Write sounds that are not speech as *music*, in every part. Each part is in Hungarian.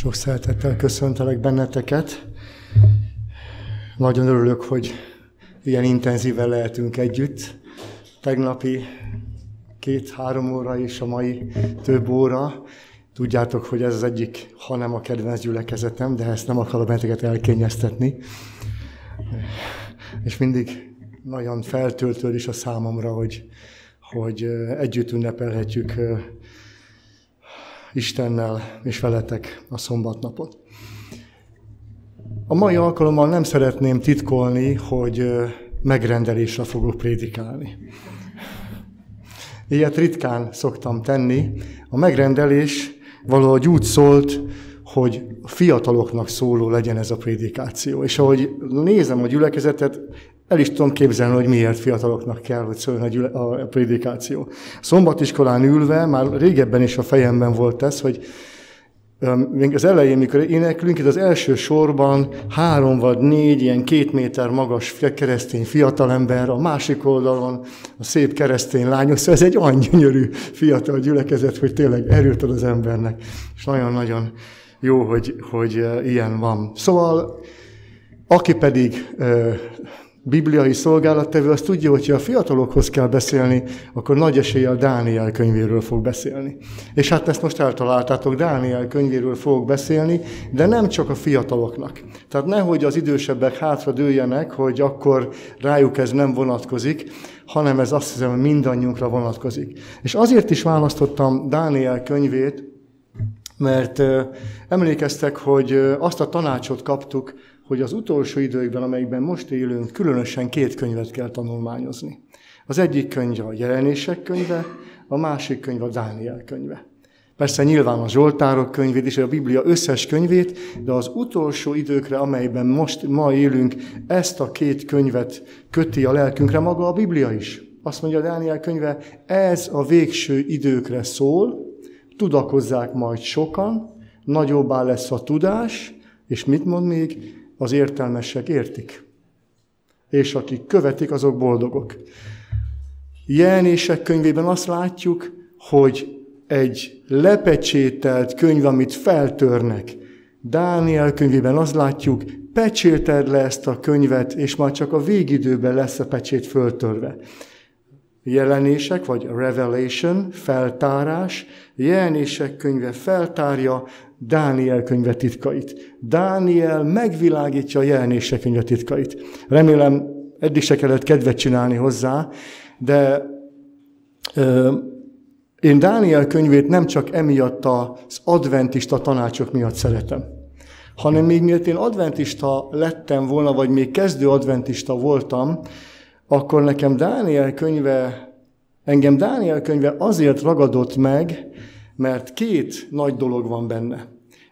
Sok szeretettel köszöntelek benneteket. Nagyon örülök, hogy ilyen intenzíven lehetünk együtt. Tegnapi két-három óra és a mai több óra. Tudjátok, hogy ez az egyik, ha nem a kedvenc gyülekezetem, de ezt nem akarom benneteket elkényeztetni. És mindig nagyon feltöltő is a számomra, hogy, hogy együtt ünnepelhetjük Istennel és veletek a szombatnapot. A mai alkalommal nem szeretném titkolni, hogy megrendelésre fogok prédikálni. Ilyet ritkán szoktam tenni. A megrendelés valahogy úgy szólt, hogy fiataloknak szóló legyen ez a prédikáció. És ahogy nézem a gyülekezetet, el is tudom képzelni, hogy miért fiataloknak kell, hogy szóljon a, prédikáció. Szombatiskolán ülve, már régebben is a fejemben volt ez, hogy még az elején, mikor éneklünk, itt az első sorban három vagy négy ilyen két méter magas keresztény fiatalember, a másik oldalon a szép keresztény lányok, szóval ez egy olyan gyönyörű fiatal gyülekezet, hogy tényleg erőt ad az embernek, és nagyon-nagyon jó, hogy, hogy ilyen van. Szóval, aki pedig bibliai szolgálattevő, az tudja, hogy ha a fiatalokhoz kell beszélni, akkor nagy eséllyel Dániel könyvéről fog beszélni. És hát ezt most eltaláltátok, Dániel könyvéről fogok beszélni, de nem csak a fiataloknak. Tehát nehogy az idősebbek hátra dőljenek, hogy akkor rájuk ez nem vonatkozik, hanem ez azt hiszem, hogy mindannyiunkra vonatkozik. És azért is választottam Dániel könyvét, mert emlékeztek, hogy azt a tanácsot kaptuk, hogy az utolsó időkben, amelyikben most élünk, különösen két könyvet kell tanulmányozni. Az egyik könyv a jelenések könyve, a másik könyv a Dániel könyve. Persze nyilván a Zsoltárok könyvét és a Biblia összes könyvét, de az utolsó időkre, amelyben most ma élünk, ezt a két könyvet köti a lelkünkre maga a Biblia is. Azt mondja a Dániel könyve, ez a végső időkre szól, tudakozzák majd sokan, nagyobbá lesz a tudás, és mit mond még? Az értelmesek értik. És akik követik, azok boldogok. Jelenések könyvében azt látjuk, hogy egy lepecsételt könyv, amit feltörnek. Dániel könyvében azt látjuk, pecséted le ezt a könyvet, és már csak a végidőben lesz a pecsét föltörve. Jelenések, vagy revelation, feltárás, jelenések könyve feltárja Dániel könyve titkait. Dániel megvilágítja a jelenések könyve titkait. Remélem, eddig se kellett kedvet csinálni hozzá, de ö, én Dániel könyvét nem csak emiatt az adventista tanácsok miatt szeretem, hanem még miért én adventista lettem volna, vagy még kezdő adventista voltam, akkor nekem Dániel könyve, engem Dániel könyve azért ragadott meg, mert két nagy dolog van benne.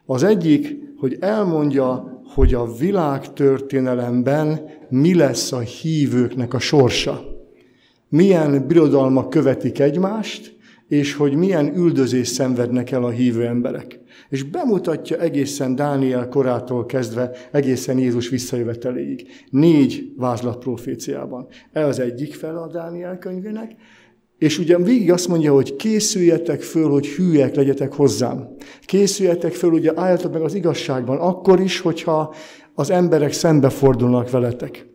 Az egyik, hogy elmondja, hogy a világtörténelemben mi lesz a hívőknek a sorsa. Milyen birodalmak követik egymást, és hogy milyen üldözés szenvednek el a hívő emberek. És bemutatja egészen Dániel korától kezdve, egészen Jézus visszajöveteléig. Négy vázlat proféciában. Ez az egyik fel a Dániel könyvének, és ugye végig azt mondja, hogy készüljetek föl, hogy hűek legyetek hozzám. Készüljetek föl, ugye álljatok meg az igazságban, akkor is, hogyha az emberek szembefordulnak veletek.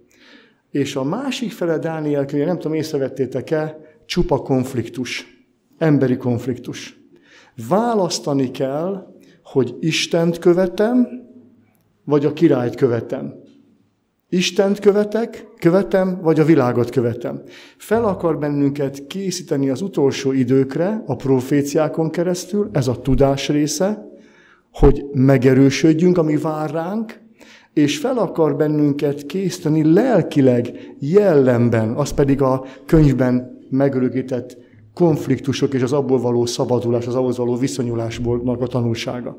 És a másik fele Dániel könyve, nem tudom, észrevettétek-e, csupa konfliktus, emberi konfliktus. Választani kell, hogy Istent követem, vagy a királyt követem. Istent követek, követem, vagy a világot követem. Fel akar bennünket készíteni az utolsó időkre, a proféciákon keresztül, ez a tudás része, hogy megerősödjünk, ami vár ránk, és fel akar bennünket készíteni lelkileg, jellemben, az pedig a könyvben megörökített konfliktusok és az abból való szabadulás, az ahhoz való viszonyulásból a tanulsága.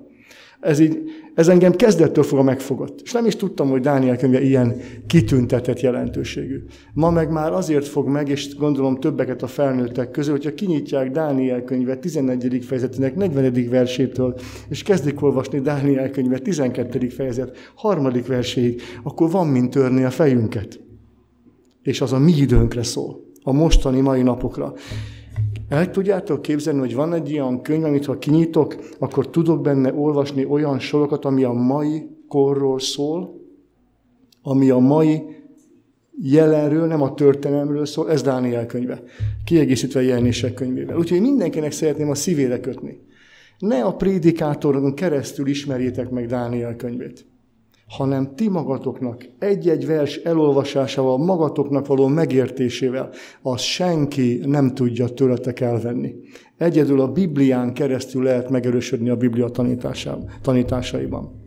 Ez, így, ez engem kezdettől fogva megfogott. És nem is tudtam, hogy Dániel könyve ilyen kitüntetett jelentőségű. Ma meg már azért fog meg, és gondolom többeket a felnőttek közül, hogyha kinyitják Dániel könyve 11. fejezetének 40. versétől, és kezdik olvasni Dániel könyve 12. fejezet 3. verséig, akkor van mint törni a fejünket. És az a mi időnkre szól, a mostani mai napokra. El tudjátok képzelni, hogy van egy ilyen könyv, amit ha kinyitok, akkor tudok benne olvasni olyan sorokat, ami a mai korról szól, ami a mai jelenről, nem a történelemről szól, ez Dániel könyve, kiegészítve jelenések könyvével. Úgyhogy mindenkinek szeretném a szívére kötni. Ne a prédikátoron keresztül ismerjétek meg Dániel könyvét, hanem ti magatoknak, egy-egy vers elolvasásával, magatoknak való megértésével, az senki nem tudja tőletek elvenni. Egyedül a Biblián keresztül lehet megerősödni a Biblia tanításaiban.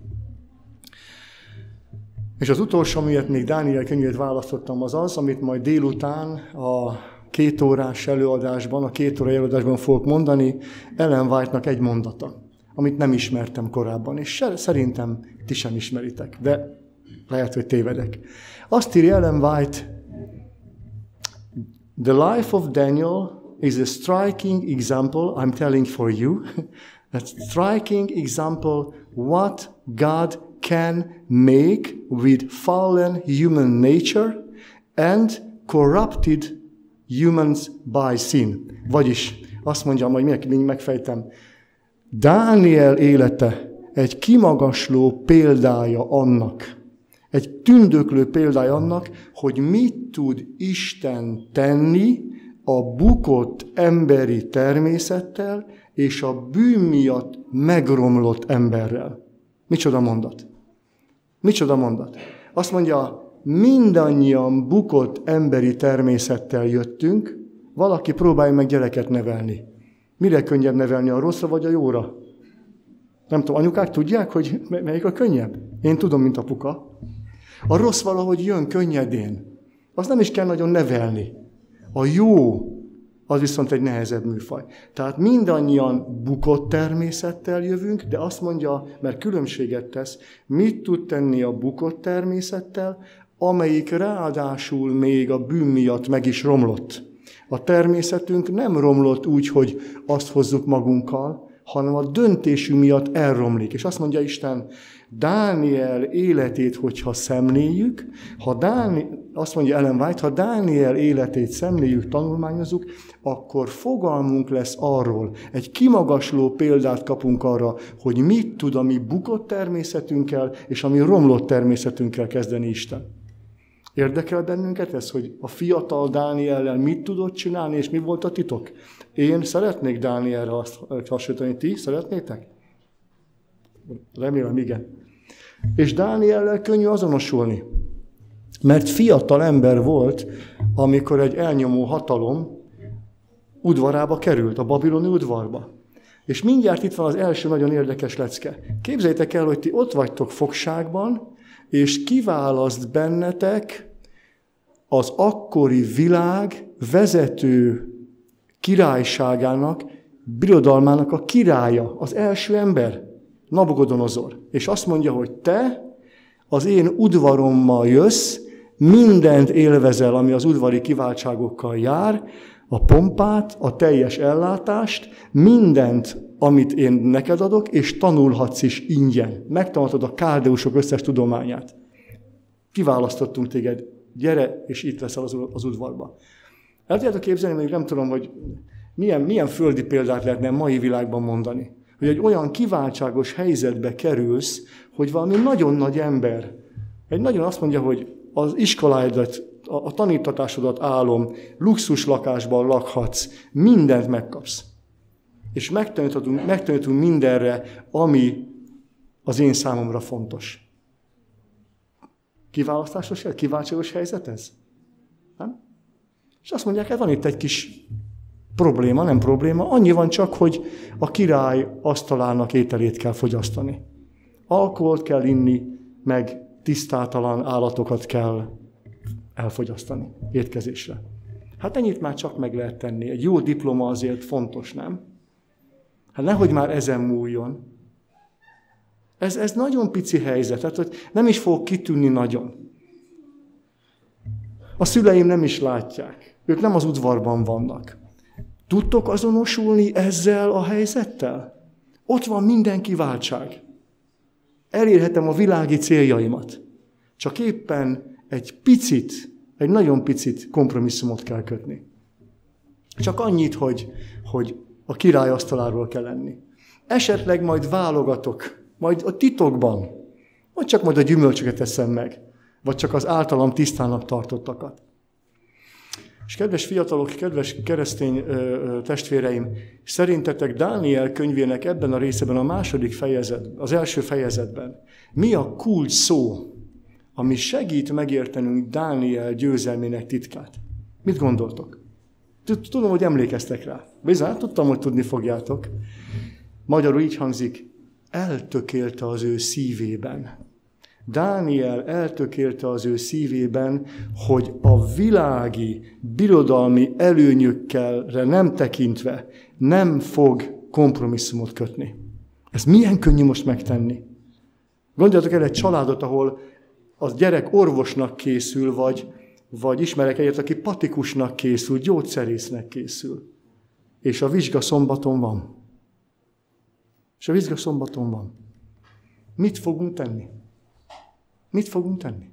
És az utolsó, amiért még Dániel könyvét választottam, az az, amit majd délután a két órás előadásban, a két óra előadásban fogok mondani, Ellen White-nak egy mondata, amit nem ismertem korábban, és szerintem ti sem ismeritek, de lehet, hogy tévedek. Azt írja Ellen White, The life of Daniel is a striking example, I'm telling for you, *laughs* a striking example what God can make with fallen human nature and corrupted humans by sin. Vagyis azt mondjam, hogy még megfejtem. Dániel élete egy kimagasló példája annak, egy tündöklő példája annak, hogy mit tud Isten tenni a bukott emberi természettel és a bűn miatt megromlott emberrel. Micsoda mondat? Micsoda mondat? Azt mondja, mindannyian bukott emberi természettel jöttünk, valaki próbálja meg gyereket nevelni. Mire könnyebb nevelni, a rosszra vagy a jóra? Nem tudom, anyukák tudják, hogy melyik a könnyebb? Én tudom, mint apuka. A rossz valahogy jön könnyedén. Az nem is kell nagyon nevelni. A jó az viszont egy nehezebb műfaj. Tehát mindannyian bukott természettel jövünk, de azt mondja, mert különbséget tesz, mit tud tenni a bukott természettel, amelyik ráadásul még a bűn miatt meg is romlott. A természetünk nem romlott úgy, hogy azt hozzuk magunkkal, hanem a döntésünk miatt elromlik. És azt mondja Isten, Dániel életét, hogyha szemléljük, ha Dáni, azt mondja Ellen White, ha Dániel életét szemléljük, tanulmányozunk, akkor fogalmunk lesz arról, egy kimagasló példát kapunk arra, hogy mit tud a mi bukott természetünkkel, és a mi romlott természetünkkel kezdeni Isten. Érdekel bennünket ez, hogy a fiatal Dániellel mit tudott csinálni, és mi volt a titok? Én szeretnék Dánielre hasonlítani, ti szeretnétek? Remélem, igen. És Dániellel könnyű azonosulni. Mert fiatal ember volt, amikor egy elnyomó hatalom udvarába került, a babiloni udvarba. És mindjárt itt van az első nagyon érdekes lecke. Képzeljétek el, hogy ti ott vagytok fogságban, és kiválaszt bennetek az akkori világ vezető királyságának, birodalmának a királya, az első ember, Nabukodonozor. És azt mondja, hogy te az én udvarommal jössz, mindent élvezel, ami az udvari kiváltságokkal jár, a pompát, a teljes ellátást, mindent, amit én neked adok, és tanulhatsz is ingyen. Megtanultad a káldeusok összes tudományát. Kiválasztottunk téged, gyere, és itt leszel az, az udvarba. El tudjátok képzelni, hogy nem tudom, hogy milyen, milyen földi példát lehetne mai világban mondani. Hogy egy olyan kiváltságos helyzetbe kerülsz, hogy valami nagyon nagy ember, egy nagyon azt mondja, hogy az iskoláidat, a tanítatásodat állom, luxus lakásban lakhatsz, mindent megkapsz. És megtanítunk, megtanítunk mindenre, ami az én számomra fontos. Kiválasztásos, kiváltságos helyzet ez? Nem? És azt mondják, hát van itt egy kis probléma, nem probléma, annyi van csak, hogy a király asztalának ételét kell fogyasztani. Alkoholt kell inni, meg tisztátalan állatokat kell elfogyasztani étkezésre. Hát ennyit már csak meg lehet tenni. Egy jó diploma azért fontos, nem? Hát nehogy már ezen múljon. Ez, ez nagyon pici helyzet, tehát hogy nem is fog kitűnni nagyon. A szüleim nem is látják. Ők nem az udvarban vannak. Tudtok azonosulni ezzel a helyzettel? Ott van minden kiváltság. Elérhetem a világi céljaimat. Csak éppen egy picit, egy nagyon picit kompromisszumot kell kötni. Csak annyit, hogy, hogy a király asztaláról kell lenni. Esetleg majd válogatok, majd a titokban, vagy csak majd a gyümölcsöket eszem meg, vagy csak az általam tisztának tartottakat. És kedves fiatalok, kedves keresztény testvéreim, szerintetek Dániel könyvének ebben a részében, a második fejezet, az első fejezetben, mi a kulcs szó, ami segít megértenünk Dániel győzelmének titkát? Mit gondoltok? Tudom, hogy emlékeztek rá. Bizony, tudtam, hogy tudni fogjátok. Magyarul így hangzik, eltökélte az ő szívében. Dániel eltökélte az ő szívében, hogy a világi, birodalmi előnyökkel nem tekintve nem fog kompromisszumot kötni. Ez milyen könnyű most megtenni. Gondoljatok el egy családot, ahol az gyerek orvosnak készül, vagy, vagy ismerek egyet, aki patikusnak készül, gyógyszerésznek készül. És a vizsga szombaton van. És a vizsga szombaton van. Mit fogunk tenni? Mit fogunk tenni?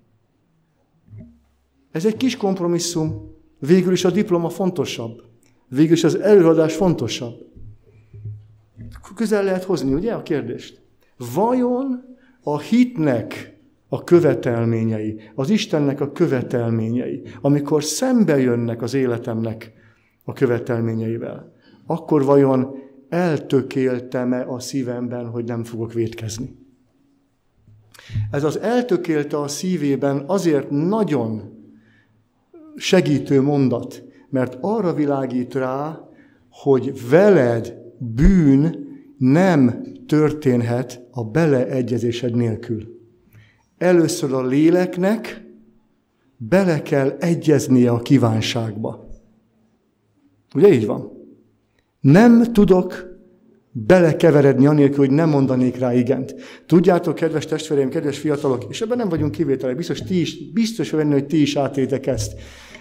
Ez egy kis kompromisszum. Végül is a diploma fontosabb. Végül is az előadás fontosabb. Közel lehet hozni, ugye a kérdést? Vajon a hitnek a követelményei, az Istennek a követelményei, amikor szembe jönnek az életemnek a követelményeivel, akkor vajon eltökéltem-e a szívemben, hogy nem fogok vétkezni? Ez az eltökélte a szívében azért nagyon segítő mondat, mert arra világít rá, hogy veled bűn nem történhet a beleegyezésed nélkül. Először a léleknek bele kell egyeznie a kívánságba. Ugye így van? Nem tudok belekeveredni anélkül, hogy nem mondanék rá igent. Tudjátok, kedves testvéreim, kedves fiatalok, és ebben nem vagyunk kivételek, biztos, ti is, biztos venni, hogy ti is átétek ezt.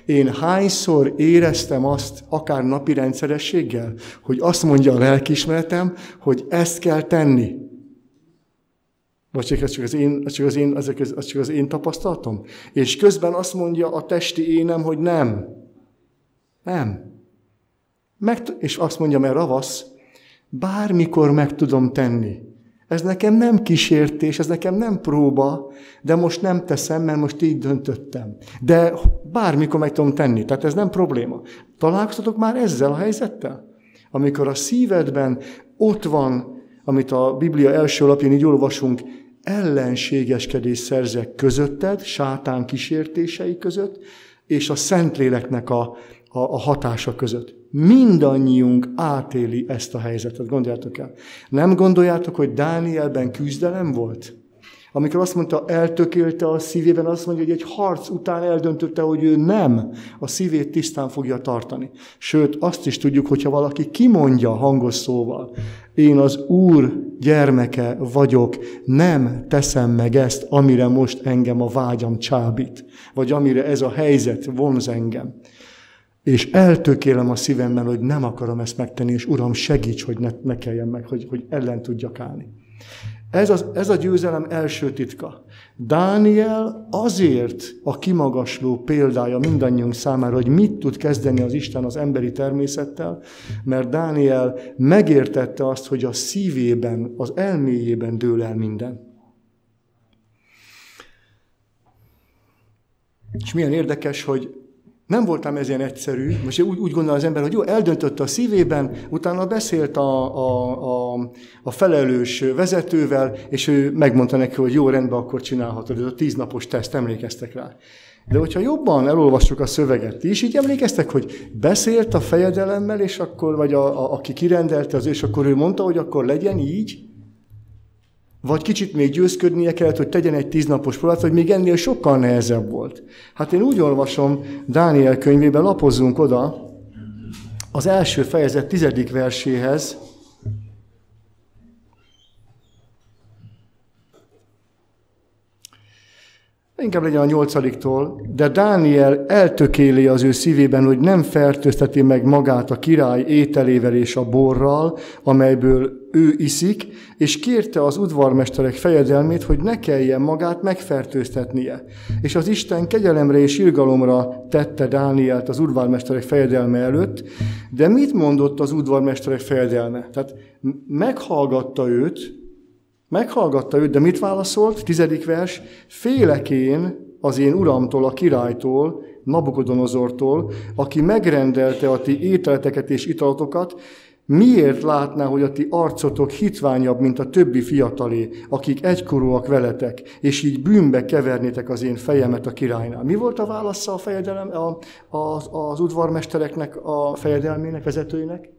Én hányszor éreztem azt, akár napi rendszerességgel, hogy azt mondja a lelkismeretem, hogy ezt kell tenni. Vagy csak ez csak az én, az csak az én, az, az csak az én tapasztalatom? És közben azt mondja a testi énem, hogy nem. Nem. Meg, és azt mondja, mert ravasz, bármikor meg tudom tenni. Ez nekem nem kísértés, ez nekem nem próba, de most nem teszem, mert most így döntöttem. De bármikor meg tudom tenni, tehát ez nem probléma. Találkoztatok már ezzel a helyzettel? Amikor a szívedben ott van, amit a Biblia első lapján így olvasunk, ellenségeskedés szerzek közötted, sátán kísértései között, és a Szentléleknek a, a, a hatása között. Mindannyiunk átéli ezt a helyzetet, gondoljátok el. Nem gondoljátok, hogy Dánielben küzdelem volt? Amikor azt mondta, eltökélte a szívében, azt mondja, hogy egy harc után eldöntötte, hogy ő nem a szívét tisztán fogja tartani. Sőt, azt is tudjuk, hogyha valaki kimondja hangos szóval, én az Úr gyermeke vagyok, nem teszem meg ezt, amire most engem a vágyam csábít, vagy amire ez a helyzet vonz engem. És eltökélem a szívemben, hogy nem akarom ezt megtenni, és Uram, segíts, hogy ne, ne kelljen meg, hogy, hogy ellen tudjak állni. Ez, az, ez a győzelem első titka. Dániel azért a kimagasló példája mindannyiunk számára, hogy mit tud kezdeni az Isten az emberi természettel, mert Dániel megértette azt, hogy a szívében, az elméjében dől el minden. És milyen érdekes, hogy nem voltam ez ilyen egyszerű, most úgy, úgy gondol az ember, hogy jó, eldöntötte a szívében, utána beszélt a, a, a, a felelős vezetővel, és ő megmondta neki, hogy jó, rendben, akkor csinálhatod, ez a tíznapos teszt, emlékeztek rá. De hogyha jobban elolvassuk a szöveget, ti is így emlékeztek, hogy beszélt a fejedelemmel, és akkor, vagy a, a, aki kirendelte az, és akkor ő mondta, hogy akkor legyen így, vagy kicsit még győzködnie kellett, hogy tegyen egy tíznapos próbát, vagy még ennél sokkal nehezebb volt. Hát én úgy olvasom Dániel könyvében, lapozzunk oda, az első fejezet tizedik verséhez, inkább legyen a nyolcadiktól, de Dániel eltökéli az ő szívében, hogy nem fertőzteti meg magát a király ételével és a borral, amelyből ő iszik, és kérte az udvarmesterek fejedelmét, hogy ne kelljen magát megfertőztetnie. És az Isten kegyelemre és irgalomra tette Dánielt az udvarmesterek fejedelme előtt, de mit mondott az udvarmesterek fejedelme? Tehát meghallgatta őt, Meghallgatta őt, de mit válaszolt? Tizedik vers. Félek én az én uramtól, a királytól, Nabukodonozortól, aki megrendelte a ti ételeteket és italatokat, miért látná, hogy a ti arcotok hitványabb, mint a többi fiatalé, akik egykorúak veletek, és így bűnbe kevernétek az én fejemet a királynál? Mi volt a válasza a fejedelem, a, az, az udvarmestereknek, a fejedelmének, vezetőinek?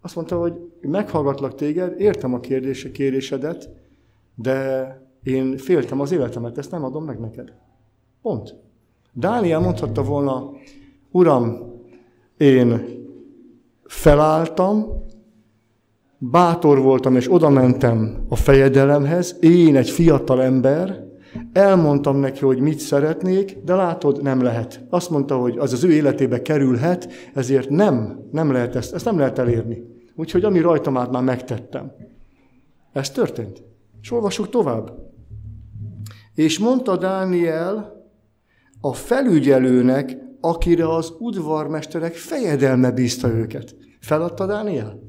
Azt mondta, hogy meghallgatlak téged, értem a kérdése, kérésedet, de én féltem az életemet, ezt nem adom meg neked. Pont. Dániel mondhatta volna, Uram, én felálltam, bátor voltam, és oda mentem a fejedelemhez, én egy fiatal ember, elmondtam neki, hogy mit szeretnék, de látod, nem lehet. Azt mondta, hogy az az ő életébe kerülhet, ezért nem, nem lehet ezt, ezt nem lehet elérni. Úgyhogy ami rajtam át már megtettem. Ez történt. És olvassuk tovább. És mondta Dániel a felügyelőnek, akire az udvarmesterek fejedelme bízta őket. Feladta Dániel?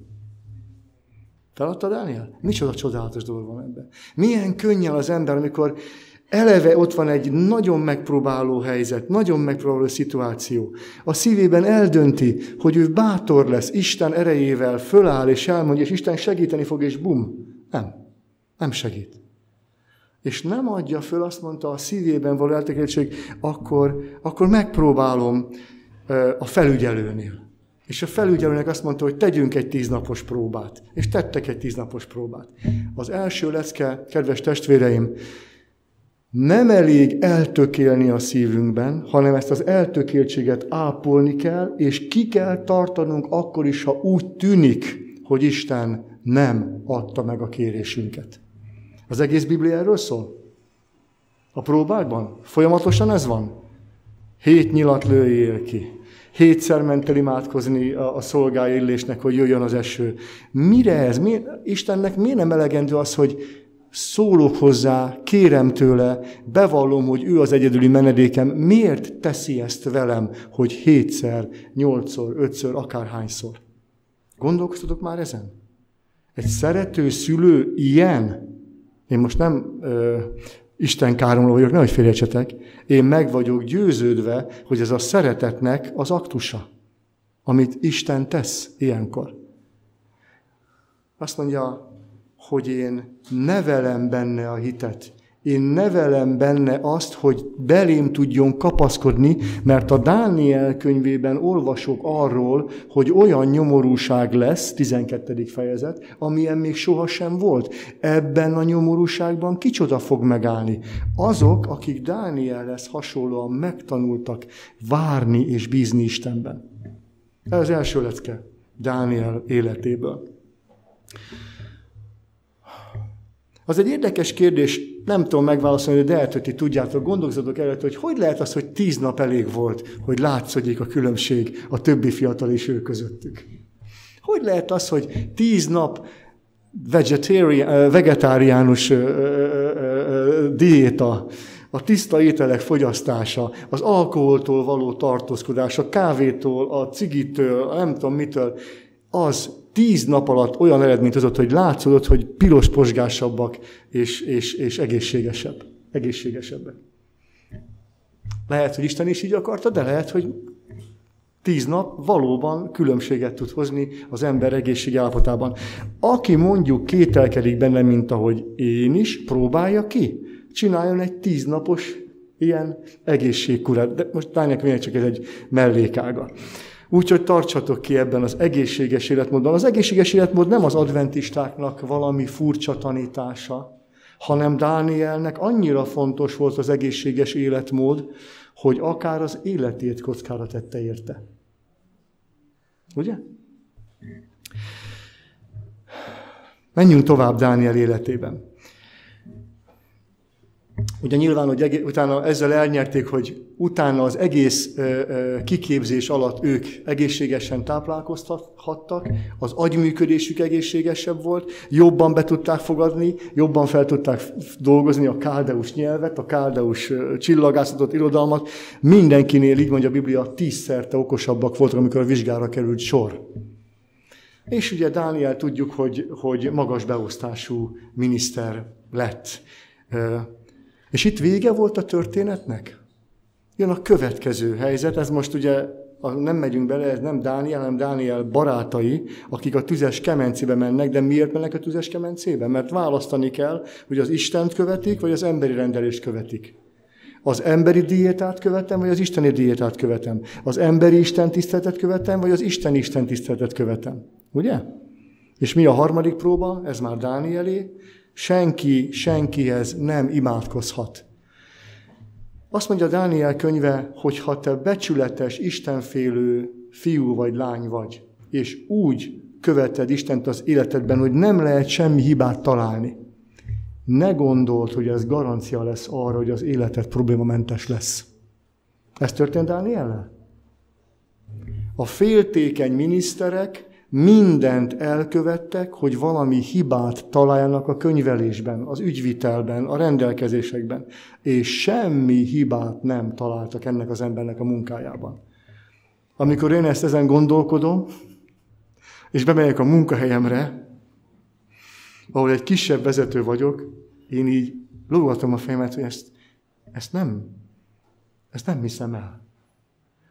Feladta Dániel? Micsoda csodálatos dolog van ebben. Milyen könnyen az ember, amikor eleve ott van egy nagyon megpróbáló helyzet, nagyon megpróbáló szituáció. A szívében eldönti, hogy ő bátor lesz, Isten erejével föláll és elmondja, és Isten segíteni fog, és bum. Nem. Nem segít. És nem adja föl, azt mondta, a szívében való eltökéltség, akkor, akkor megpróbálom a felügyelőnél. És a felügyelőnek azt mondta, hogy tegyünk egy tíznapos próbát. És tettek egy tíznapos próbát. Az első lecke, kedves testvéreim, nem elég eltökélni a szívünkben, hanem ezt az eltökéltséget ápolni kell, és ki kell tartanunk akkor is, ha úgy tűnik, hogy Isten nem adta meg a kérésünket. Az egész Biblia erről szól? A próbákban? Folyamatosan ez van? Hét nyilat lőjél ki. Hétszer ment el imádkozni a, a szolgája illésnek, hogy jöjjön az eső. Mire ez? Mi, Istennek miért nem elegendő az, hogy szólok hozzá, kérem tőle, bevallom, hogy ő az egyedüli menedékem. Miért teszi ezt velem, hogy hétszer, nyolcszor, ötször, akárhányszor? Gondolkoztatok már ezen? Egy szerető szülő ilyen? Én most nem ö, Isten káromló vagyok, nehogy félrecsetek. Én meg vagyok győződve, hogy ez a szeretetnek az aktusa, amit Isten tesz ilyenkor. Azt mondja, hogy én nevelem benne a hitet, én nevelem benne azt, hogy belém tudjon kapaszkodni, mert a Dániel könyvében olvasok arról, hogy olyan nyomorúság lesz, 12. fejezet, amilyen még sohasem volt. Ebben a nyomorúságban kicsoda fog megállni? Azok, akik Dánielhez hasonlóan megtanultak várni és bízni Istenben. Ez az első lecke Dániel életéből. Az egy érdekes kérdés, nem tudom megválaszolni, de lehet, hogy ti tudjátok, gondolkodok előtt, hogy hogy lehet az, hogy tíz nap elég volt, hogy látszódjék a különbség a többi fiatal és ő közöttük. Hogy lehet az, hogy tíz nap vegetáriánus diéta, a tiszta ételek fogyasztása, az alkoholtól való tartózkodás, a kávétól, a cigitől, nem tudom mitől, az tíz nap alatt olyan eredményt hozott, hogy látszódott, hogy piros posgásabbak és, és, és egészségesebb, egészségesebbek. Lehet, hogy Isten is így akarta, de lehet, hogy tíz nap valóban különbséget tud hozni az ember egészség állapotában. Aki mondjuk kételkedik benne, mint ahogy én is, próbálja ki. Csináljon egy tíznapos ilyen egészségkurát. De most tányek csak ez egy mellékága. Úgyhogy tartsatok ki ebben az egészséges életmódban. Az egészséges életmód nem az adventistáknak valami furcsa tanítása, hanem Dánielnek annyira fontos volt az egészséges életmód, hogy akár az életét kockára tette érte. Ugye? Menjünk tovább Dániel életében. Ugye nyilván, hogy egész, utána ezzel elnyerték, hogy utána az egész ö, ö, kiképzés alatt ők egészségesen táplálkozhattak, az agyműködésük egészségesebb volt, jobban be tudták fogadni, jobban fel tudták dolgozni a káldeus nyelvet, a káldeus csillagászatot, irodalmat. Mindenkinél, így mondja a Biblia, tízszerte okosabbak voltak, amikor a vizsgára került sor. És ugye Dániel tudjuk, hogy, hogy magas beosztású miniszter lett és itt vége volt a történetnek? Jön a következő helyzet, ez most ugye nem megyünk bele, ez nem Dániel, hanem Dániel barátai, akik a tüzes kemencébe mennek, de miért mennek a tüzes kemencébe? Mert választani kell, hogy az Istent követik, vagy az emberi rendelést követik. Az emberi diétát követem, vagy az isteni diétát követem? Az emberi Isten tiszteletet követem, vagy az Isten Isten tiszteletet követem? Ugye? És mi a harmadik próba? Ez már Dánielé senki senkihez nem imádkozhat. Azt mondja Dániel könyve, hogy ha te becsületes, istenfélő fiú vagy lány vagy, és úgy követed Istent az életedben, hogy nem lehet semmi hibát találni, ne gondold, hogy ez garancia lesz arra, hogy az életed problémamentes lesz. Ez történt Dániel? A féltékeny miniszterek mindent elkövettek, hogy valami hibát találjanak a könyvelésben, az ügyvitelben, a rendelkezésekben, és semmi hibát nem találtak ennek az embernek a munkájában. Amikor én ezt ezen gondolkodom, és bemegyek a munkahelyemre, ahol egy kisebb vezető vagyok, én így lógatom a fejemet, hogy ezt, ezt nem, ezt nem hiszem el.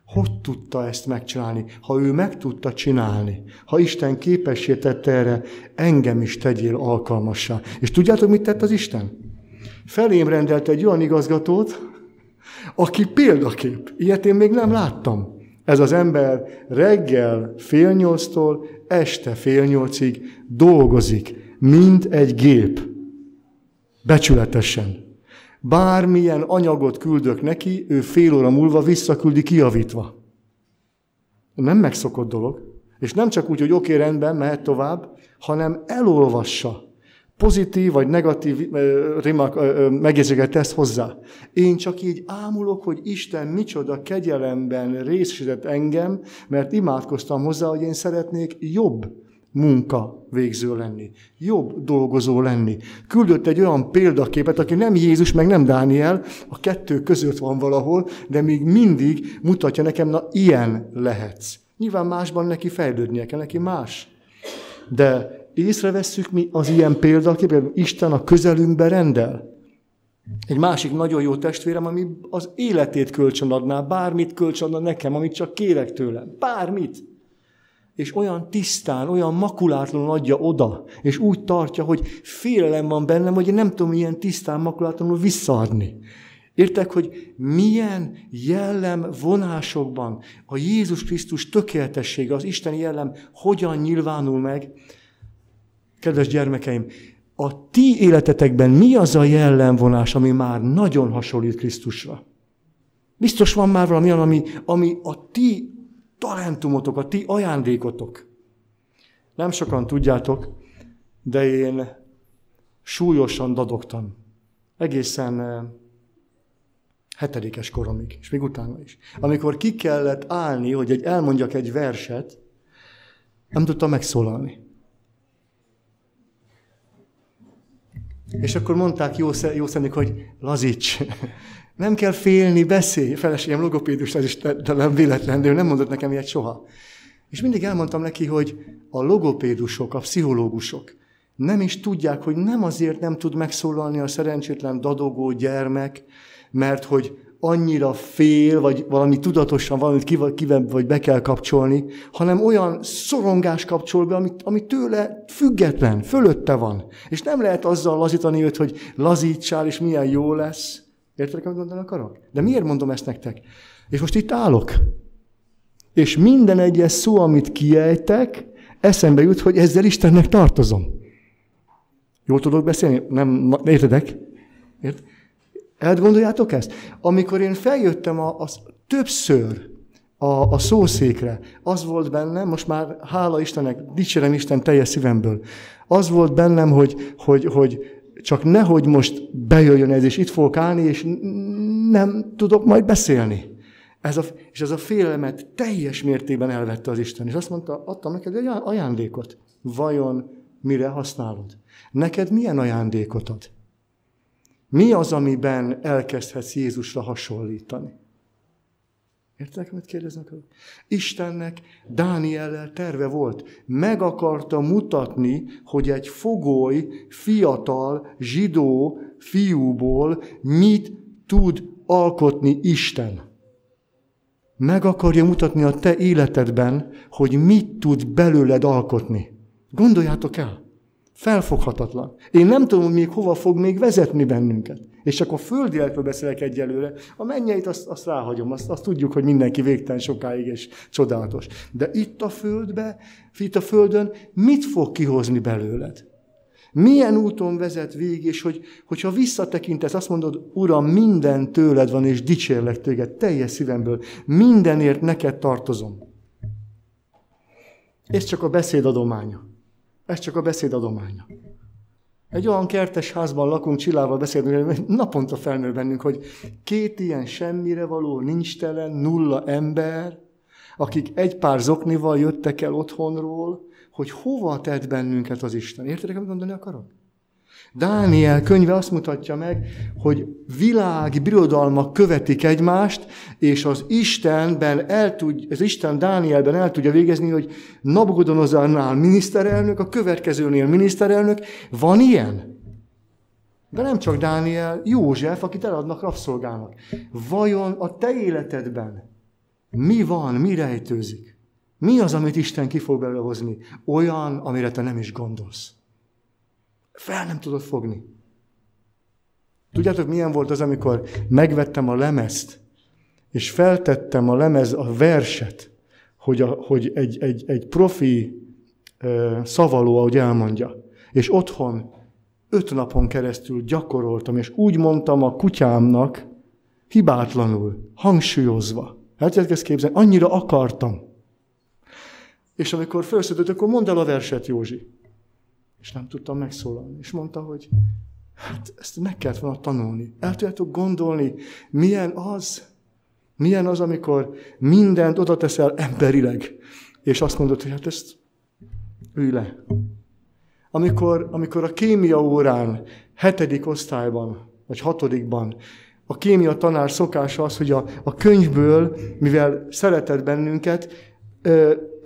Hogy tudta ezt megcsinálni? Ha ő meg tudta csinálni, ha Isten képessé tette erre, engem is tegyél alkalmassá. És tudjátok, mit tett az Isten? Felém rendelt egy olyan igazgatót, aki példakép. Ilyet én még nem láttam. Ez az ember reggel fél nyolctól este fél nyolcig dolgozik, mint egy gép. Becsületesen. Bármilyen anyagot küldök neki, ő fél óra múlva visszaküldi kiavítva. Nem megszokott dolog. És nem csak úgy, hogy oké, okay, rendben, mehet tovább, hanem elolvassa. Pozitív vagy negatív megjegyzőket tesz hozzá. Én csak így ámulok, hogy Isten micsoda kegyelemben részesített engem, mert imádkoztam hozzá, hogy én szeretnék jobb munka végző lenni, jobb dolgozó lenni. Küldött egy olyan példaképet, aki nem Jézus, meg nem Dániel, a kettő között van valahol, de még mindig mutatja nekem, na ilyen lehetsz. Nyilván másban neki fejlődnie kell, neki más. De észrevesszük mi az ilyen példaképet, Isten a közelünkbe rendel. Egy másik nagyon jó testvérem, ami az életét kölcsönadná, bármit kölcsönadna nekem, amit csak kérek tőle. Bármit és olyan tisztán, olyan makulátlanul adja oda, és úgy tartja, hogy félelem van bennem, hogy én nem tudom ilyen tisztán, makulátlanul visszaadni. Értek, hogy milyen jellem vonásokban a Jézus Krisztus tökéletessége, az Isteni jellem hogyan nyilvánul meg. Kedves gyermekeim, a ti életetekben mi az a jellemvonás, ami már nagyon hasonlít Krisztusra? Biztos van már valami ami, ami a ti talentumotok, a ti ajándékotok. Nem sokan tudjátok, de én súlyosan dadogtam. Egészen eh, hetedikes koromig, és még utána is. Amikor ki kellett állni, hogy egy, elmondjak egy verset, nem tudtam megszólalni. És akkor mondták jó, jó szemük, hogy lazíts, nem kell félni, beszélj. Feleségem logopédus, ez is talán véletlen, de ő nem mondott nekem ilyet soha. És mindig elmondtam neki, hogy a logopédusok, a pszichológusok nem is tudják, hogy nem azért nem tud megszólalni a szerencsétlen dadogó gyermek, mert hogy annyira fél, vagy valami tudatosan valamit kivel vagy be kell kapcsolni, hanem olyan szorongás kapcsol be, ami, ami tőle független, fölötte van. És nem lehet azzal lazítani őt, hogy lazítsál, és milyen jó lesz, Érted, amit mondani akarok? De miért mondom ezt nektek? És most itt állok. És minden egyes szó, amit kiejtek, eszembe jut, hogy ezzel Istennek tartozom. Jól tudok beszélni? Nem, értedek? Ért? Elgondoljátok ezt? Amikor én feljöttem a, a, többször a, a szószékre, az volt bennem, most már hála Istennek, dicsérem Isten teljes szívemből, az volt bennem, hogy, hogy, hogy csak nehogy most bejöjjön ez, és itt fogok állni, és nem tudok majd beszélni. Ez a, és ez a félelmet teljes mértékben elvette az Isten. És azt mondta, adtam neked egy ajándékot. Vajon mire használod? Neked milyen ajándékot ad? Mi az, amiben elkezdhetsz Jézusra hasonlítani? Értek, amit kérdeznek? Istennek Dániellel terve volt. Meg akarta mutatni, hogy egy fogoly, fiatal, zsidó fiúból mit tud alkotni Isten. Meg akarja mutatni a te életedben, hogy mit tud belőled alkotni. Gondoljátok el! Felfoghatatlan. Én nem tudom, még hova fog még vezetni bennünket. És csak a földi életről beszélek egyelőre. A mennyeit azt, azt ráhagyom, azt, azt tudjuk, hogy mindenki végtelen sokáig és csodálatos. De itt a földbe, itt a földön mit fog kihozni belőled? Milyen úton vezet végig, és hogy, hogyha visszatekintesz, azt mondod, Uram, minden tőled van, és dicsérlek téged teljes szívemből. Mindenért neked tartozom. Ez csak a beszéd adománya. Ez csak a beszéd adománya. Egy olyan kertes házban lakunk, Csillával beszélünk, naponta felnő bennünk, hogy két ilyen semmire való, nincs telen, nulla ember, akik egy pár zoknival jöttek el otthonról, hogy hova tett bennünket az Isten. Értedek, amit mondani akarok? Dániel könyve azt mutatja meg, hogy világ birodalmak követik egymást, és az Istenben el tud, az Isten Dánielben el tudja végezni, hogy Nabugodonozarnál miniszterelnök, a következőnél miniszterelnök. Van ilyen? De nem csak Dániel, József, akit eladnak rabszolgának. Vajon a te életedben mi van, mi rejtőzik? Mi az, amit Isten ki fog belőle hozni? Olyan, amire te nem is gondolsz. Fel nem tudod fogni. Tudjátok, milyen volt az, amikor megvettem a lemezt, és feltettem a lemez a verset, hogy, a, hogy egy, egy, egy profi ö, szavaló, ahogy elmondja. És otthon öt napon keresztül gyakoroltam, és úgy mondtam a kutyámnak, hibátlanul, hangsúlyozva. Tudják ezt képzelni? Annyira akartam. És amikor felszedett, akkor mondd el a verset, Józsi és nem tudtam megszólalni. És mondta, hogy hát ezt meg kellett volna tanulni. El tudjátok gondolni, milyen az, milyen az, amikor mindent oda teszel emberileg, és azt mondod, hogy hát ezt ülj le. Amikor, amikor a kémia órán, hetedik osztályban, vagy hatodikban, a kémia tanár szokása az, hogy a, a könyvből, mivel szeretett bennünket,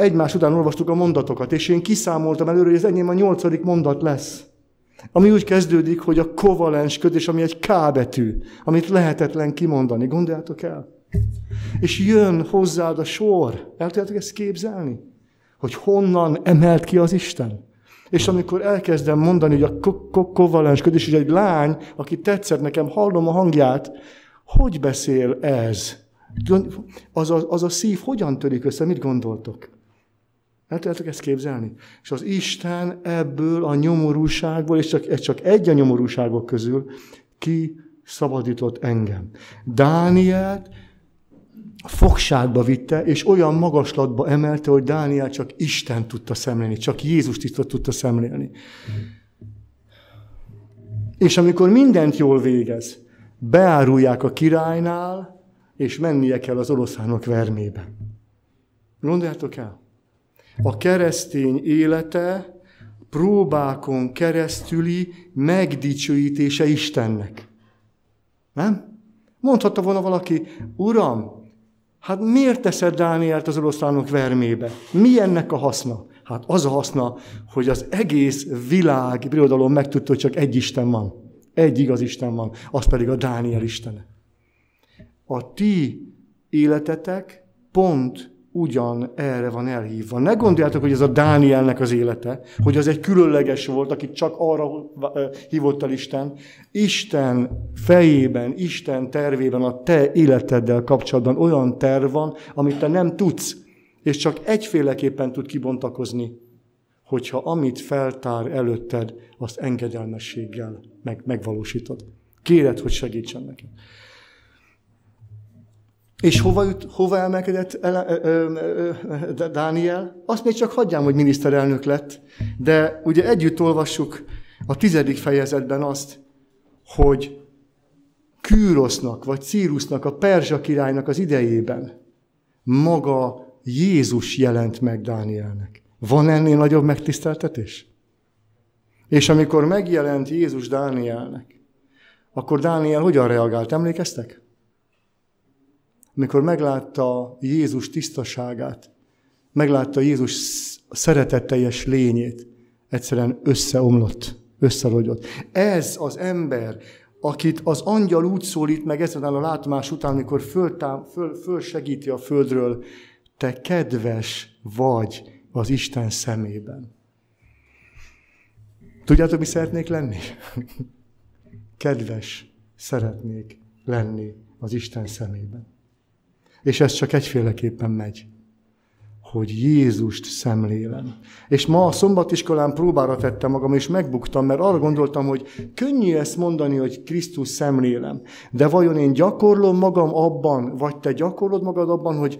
egymás után olvastuk a mondatokat, és én kiszámoltam előre, hogy ez enyém a nyolcadik mondat lesz. Ami úgy kezdődik, hogy a kovalens kötés, ami egy K betű, amit lehetetlen kimondani. Gondoljátok el? És jön hozzád a sor. El tudjátok ezt képzelni? Hogy honnan emelt ki az Isten? És amikor elkezdem mondani, hogy a kovalens kötés, hogy egy lány, aki tetszett nekem, hallom a hangját, hogy beszél ez? Az a, az a szív hogyan törik össze? Mit gondoltok? El tudjátok ezt képzelni? És az Isten ebből a nyomorúságból, és csak, csak egy a nyomorúságok közül, ki szabadított engem. Dánielt fogságba vitte, és olyan magaslatba emelte, hogy Dániel csak Isten tudta szemlélni, csak Jézust tudta szemlélni. És amikor mindent jól végez, beárulják a királynál, és mennie kell az oroszlánok vermébe. Gondoljátok el? A keresztény élete próbákon keresztüli megdicsőítése Istennek. Nem? Mondhatta volna valaki, Uram, hát miért teszed Dánielt az oroszlánok vermébe? Mi ennek a haszna? Hát az a haszna, hogy az egész világ birodalom megtudta, hogy csak egy Isten van. Egy igaz Isten van, az pedig a Dániel Istene. A ti életetek pont ugyan erre van elhívva. Ne gondoljátok, hogy ez a Dánielnek az élete, hogy az egy különleges volt, akit csak arra hívott el Isten. Isten fejében, Isten tervében a te életeddel kapcsolatban olyan terv van, amit te nem tudsz, és csak egyféleképpen tud kibontakozni, hogyha amit feltár előtted, azt engedelmességgel meg, megvalósítod. Kéred, hogy segítsen neked. És hova, jut, hova emelkedett Dániel? Azt még csak hagyjám, hogy miniszterelnök lett, de ugye együtt olvassuk a tizedik fejezetben azt, hogy Kűrosznak vagy Círusznak, a Perzsa királynak az idejében maga Jézus jelent meg Dánielnek. Van ennél nagyobb megtiszteltetés? És amikor megjelent Jézus Dánielnek, akkor Dániel hogyan reagált? Emlékeztek? Amikor meglátta Jézus tisztaságát, meglátta Jézus szeretetteljes lényét, egyszerűen összeomlott, összerogyott. Ez az ember, akit az angyal úgy szólít meg ezen a látomás után, amikor föltám, föl, fölsegíti a földről, te kedves vagy az Isten szemében. Tudjátok, mi szeretnék lenni? *laughs* Kedves szeretnék lenni az Isten szemében. És ez csak egyféleképpen megy hogy Jézust szemlélem. És ma a szombatiskolán próbára tettem magam, és megbuktam, mert arra gondoltam, hogy könnyű ezt mondani, hogy Krisztus szemlélem. De vajon én gyakorlom magam abban, vagy te gyakorlod magad abban, hogy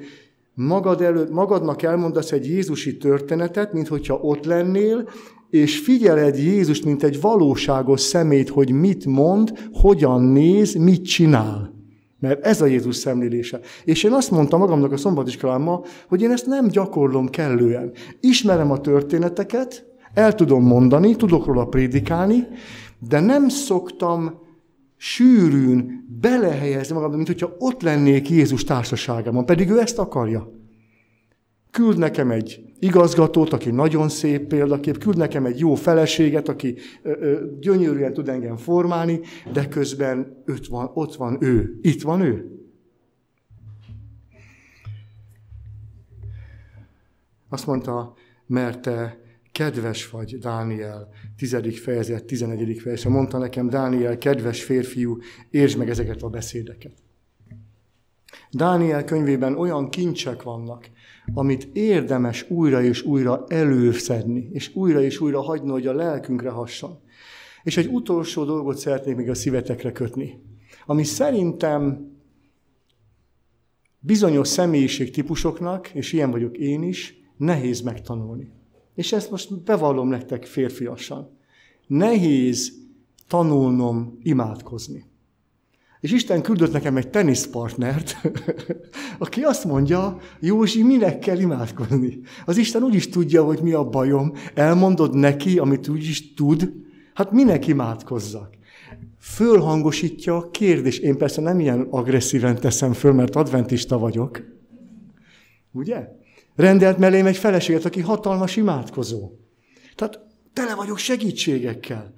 magad előtt, magadnak elmondasz egy Jézusi történetet, mint hogyha ott lennél, és figyeled Jézust, mint egy valóságos szemét, hogy mit mond, hogyan néz, mit csinál. Mert ez a Jézus szemlélése. És én azt mondtam magamnak a szombatiskolámmal, hogy én ezt nem gyakorlom kellően. Ismerem a történeteket, el tudom mondani, tudok róla prédikálni, de nem szoktam sűrűn belehelyezni magam, mint hogyha ott lennék Jézus társaságában, pedig ő ezt akarja. Küld nekem egy igazgatót, aki nagyon szép példakép, küld nekem egy jó feleséget, aki ö, ö, gyönyörűen tud engem formálni, de közben ott van, ott van ő, itt van ő. Azt mondta, mert te kedves vagy, Dániel, tizedik fejezet, tizenegyedik fejezet. Mondta nekem, Dániel, kedves férfiú, értsd meg ezeket a beszédeket. Dániel könyvében olyan kincsek vannak, amit érdemes újra és újra előszedni, és újra és újra hagyni, hogy a lelkünkre hasson. És egy utolsó dolgot szeretnék még a szívetekre kötni, ami szerintem bizonyos személyiségtípusoknak, és ilyen vagyok én is, nehéz megtanulni. És ezt most bevallom nektek férfiasan. Nehéz tanulnom imádkozni. És Isten küldött nekem egy teniszpartnert, *laughs* aki azt mondja, Józsi, minek kell imádkozni? Az Isten úgy is tudja, hogy mi a bajom. Elmondod neki, amit úgy is tud, hát minek imádkozzak? Fölhangosítja a kérdés. Én persze nem ilyen agresszíven teszem föl, mert adventista vagyok. Ugye? Rendelt mellém egy feleséget, aki hatalmas imádkozó. Tehát tele vagyok segítségekkel.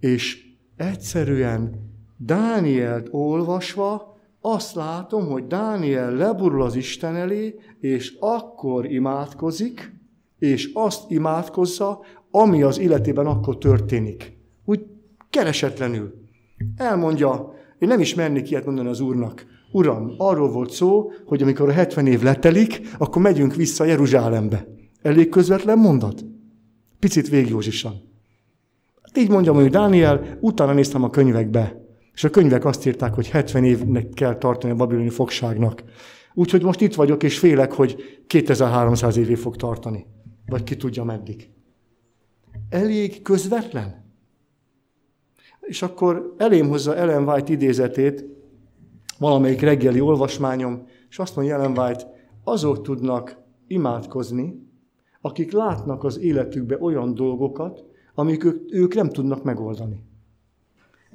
És egyszerűen Dánielt olvasva azt látom, hogy Dániel leburul az Isten elé, és akkor imádkozik, és azt imádkozza, ami az életében akkor történik. Úgy keresetlenül. Elmondja, én nem is mernék ilyet mondani az Úrnak. Uram, arról volt szó, hogy amikor a 70 év letelik, akkor megyünk vissza Jeruzsálembe. Elég közvetlen mondat? Picit végjózsisan. Hát így mondja hogy Dániel, utána néztem a könyvekbe. És a könyvek azt írták, hogy 70 évnek kell tartani a babiloni fogságnak. Úgyhogy most itt vagyok, és félek, hogy 2300 évig fog tartani. Vagy ki tudja meddig. Elég közvetlen? És akkor elém hozza Ellen White idézetét, valamelyik reggeli olvasmányom, és azt mondja Ellen White, azok tudnak imádkozni, akik látnak az életükbe olyan dolgokat, amik ők, ők nem tudnak megoldani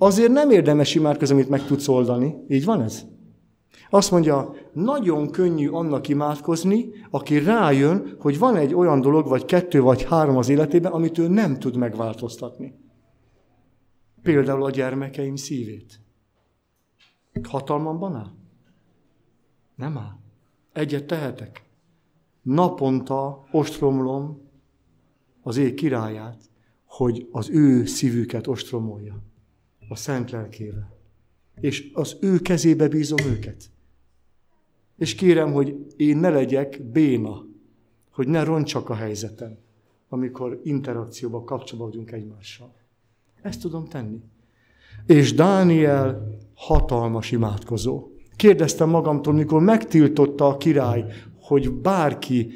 azért nem érdemes imádkozni, amit meg tudsz oldani. Így van ez? Azt mondja, nagyon könnyű annak imádkozni, aki rájön, hogy van egy olyan dolog, vagy kettő, vagy három az életében, amit ő nem tud megváltoztatni. Például a gyermekeim szívét. Hatalmamban áll? Nem áll. Egyet tehetek. Naponta ostromlom az ég királyát, hogy az ő szívüket ostromolja a szent lelkével. És az ő kezébe bízom őket. És kérem, hogy én ne legyek béna, hogy ne roncsak a helyzetem, amikor interakcióba, kapcsolatban vagyunk egymással. Ezt tudom tenni. És Dániel hatalmas imádkozó. Kérdeztem magamtól, mikor megtiltotta a király, hogy bárki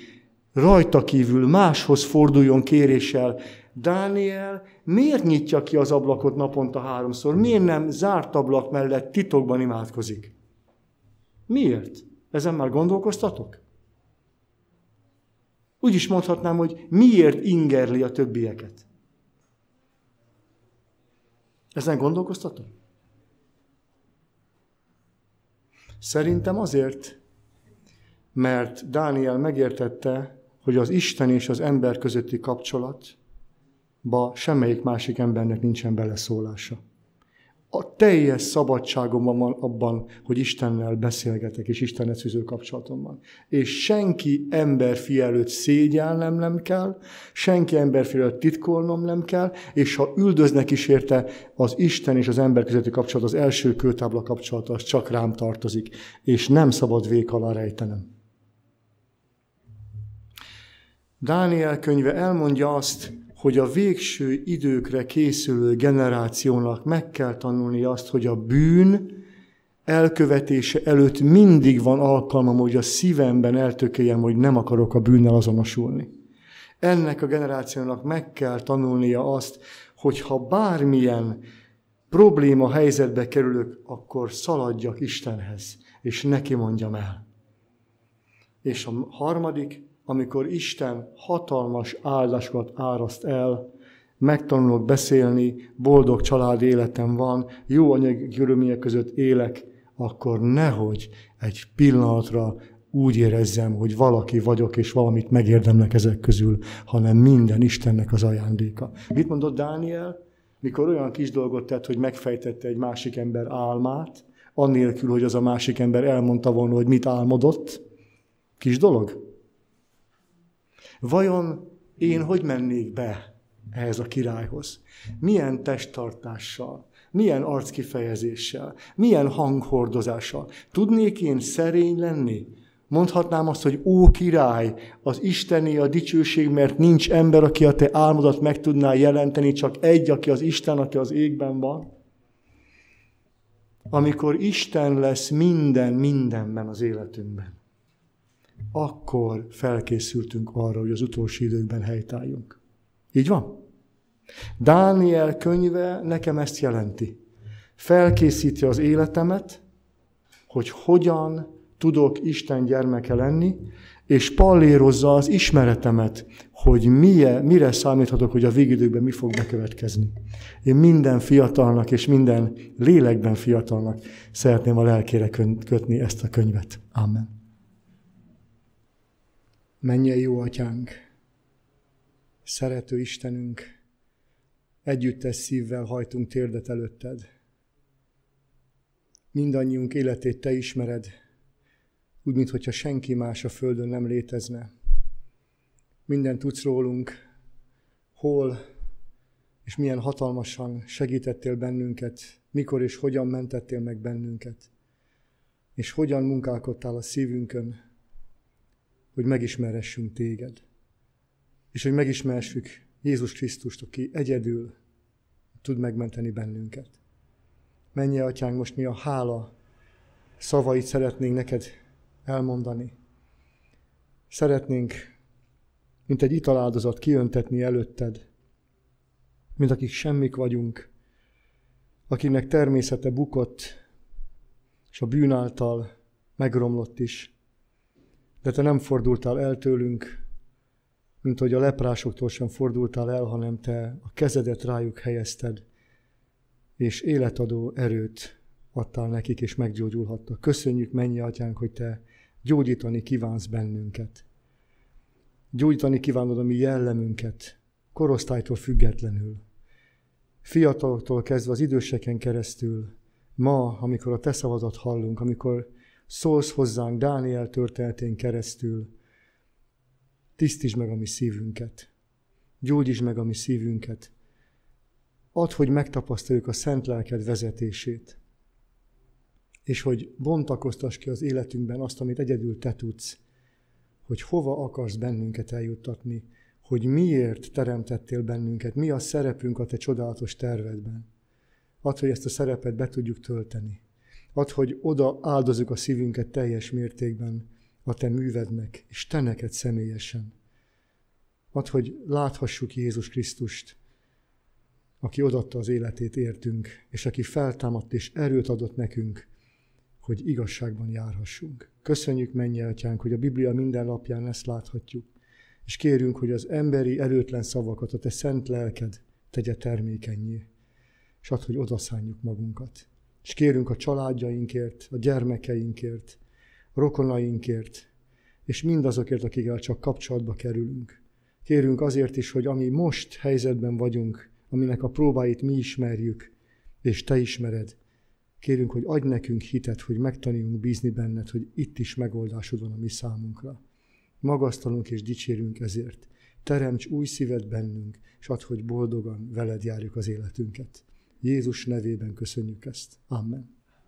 rajta kívül máshoz forduljon kéréssel, Dániel miért nyitja ki az ablakot naponta háromszor? Miért nem zárt ablak mellett titokban imádkozik? Miért? Ezen már gondolkoztatok? Úgy is mondhatnám, hogy miért ingerli a többieket. Ezen gondolkoztatok? Szerintem azért, mert Dániel megértette, hogy az Isten és az ember közötti kapcsolatba semmelyik másik embernek nincsen beleszólása a teljes szabadságom van abban, hogy Istennel beszélgetek, és Istennel fűző kapcsolatom van. És senki emberfi előtt szégyelnem nem kell, senki emberfi előtt titkolnom nem kell, és ha üldöznek is érte, az Isten és az ember közötti kapcsolat, az első kőtábla kapcsolata, az csak rám tartozik, és nem szabad vék alá rejtenem. Dániel könyve elmondja azt, hogy a végső időkre készülő generációnak meg kell tanulni azt, hogy a bűn elkövetése előtt mindig van alkalmam, hogy a szívemben eltökéljem, hogy nem akarok a bűnnel azonosulni. Ennek a generációnak meg kell tanulnia azt, hogy ha bármilyen probléma helyzetbe kerülök, akkor szaladjak Istenhez, és neki mondjam el. És a harmadik, amikor Isten hatalmas áldásokat áraszt el, megtanulok beszélni, boldog család életem van, jó anyagi körülmények között élek, akkor nehogy egy pillanatra úgy érezzem, hogy valaki vagyok, és valamit megérdemlek ezek közül, hanem minden Istennek az ajándéka. Mit mondott Dániel? Mikor olyan kis dolgot tett, hogy megfejtette egy másik ember álmát, annélkül, hogy az a másik ember elmondta volna, hogy mit álmodott. Kis dolog? Vajon én hogy mennék be ehhez a királyhoz? Milyen testtartással? Milyen arckifejezéssel? Milyen hanghordozással? Tudnék én szerény lenni? Mondhatnám azt, hogy ó király, az Isteni a dicsőség, mert nincs ember, aki a te álmodat meg tudná jelenteni, csak egy, aki az Isten, aki az égben van. Amikor Isten lesz minden, mindenben az életünkben akkor felkészültünk arra, hogy az utolsó időkben helytálljunk. Így van? Dániel könyve nekem ezt jelenti. Felkészíti az életemet, hogy hogyan tudok Isten gyermeke lenni, és pallérozza az ismeretemet, hogy mire, mire számíthatok, hogy a végidőkben mi fog bekövetkezni. Én minden fiatalnak és minden lélekben fiatalnak szeretném a lelkére kötni ezt a könyvet. Amen. Menjen jó atyánk, szerető Istenünk, együttes szívvel hajtunk térdet előtted. Mindannyiunk életét te ismered, úgy, mintha senki más a földön nem létezne. Minden tudsz rólunk, hol és milyen hatalmasan segítettél bennünket, mikor és hogyan mentettél meg bennünket, és hogyan munkálkodtál a szívünkön, hogy megismeressünk téged. És hogy megismeressük Jézus Krisztust, aki egyedül tud megmenteni bennünket. Menje, atyánk, most mi a hála szavait szeretnénk neked elmondani. Szeretnénk, mint egy italáldozat kiöntetni előtted, mint akik semmik vagyunk, akinek természete bukott, és a bűn által megromlott is, de te nem fordultál el tőlünk, mint hogy a leprásoktól sem fordultál el, hanem te a kezedet rájuk helyezted, és életadó erőt adtál nekik, és meggyógyulhattak. Köszönjük, mennyi atyánk, hogy te gyógyítani kívánsz bennünket. Gyógyítani kívánod a mi jellemünket, korosztálytól függetlenül. Fiataloktól kezdve az időseken keresztül, ma, amikor a te szavazat hallunk, amikor szólsz hozzánk Dániel történetén keresztül, tisztítsd meg a mi szívünket, gyógyítsd meg a mi szívünket, add, hogy megtapasztaljuk a szent lelked vezetését, és hogy bontakoztass ki az életünkben azt, amit egyedül te tudsz, hogy hova akarsz bennünket eljuttatni, hogy miért teremtettél bennünket, mi a szerepünk a te csodálatos tervedben. Add, hogy ezt a szerepet be tudjuk tölteni. Add, hogy oda áldozunk a szívünket teljes mértékben a te művednek, és te neked személyesen. Add, hogy láthassuk Jézus Krisztust, aki odatta az életét értünk, és aki feltámadt és erőt adott nekünk, hogy igazságban járhassunk. Köszönjük, mennyi atyánk, hogy a Biblia minden lapján ezt láthatjuk, és kérünk, hogy az emberi erőtlen szavakat a te szent lelked tegye termékenyé, és add, hogy odaszánjuk magunkat. És kérünk a családjainkért, a gyermekeinkért, a rokonainkért, és mindazokért, akikkel csak kapcsolatba kerülünk. Kérünk azért is, hogy ami most helyzetben vagyunk, aminek a próbáit mi ismerjük, és te ismered, kérünk, hogy adj nekünk hitet, hogy megtanuljunk bízni benned, hogy itt is megoldásod van a mi számunkra. Magasztalunk és dicsérünk ezért. Teremts új szívet bennünk, és add, hogy boldogan veled járjuk az életünket. Jézus nevében köszönjük ezt. Amen.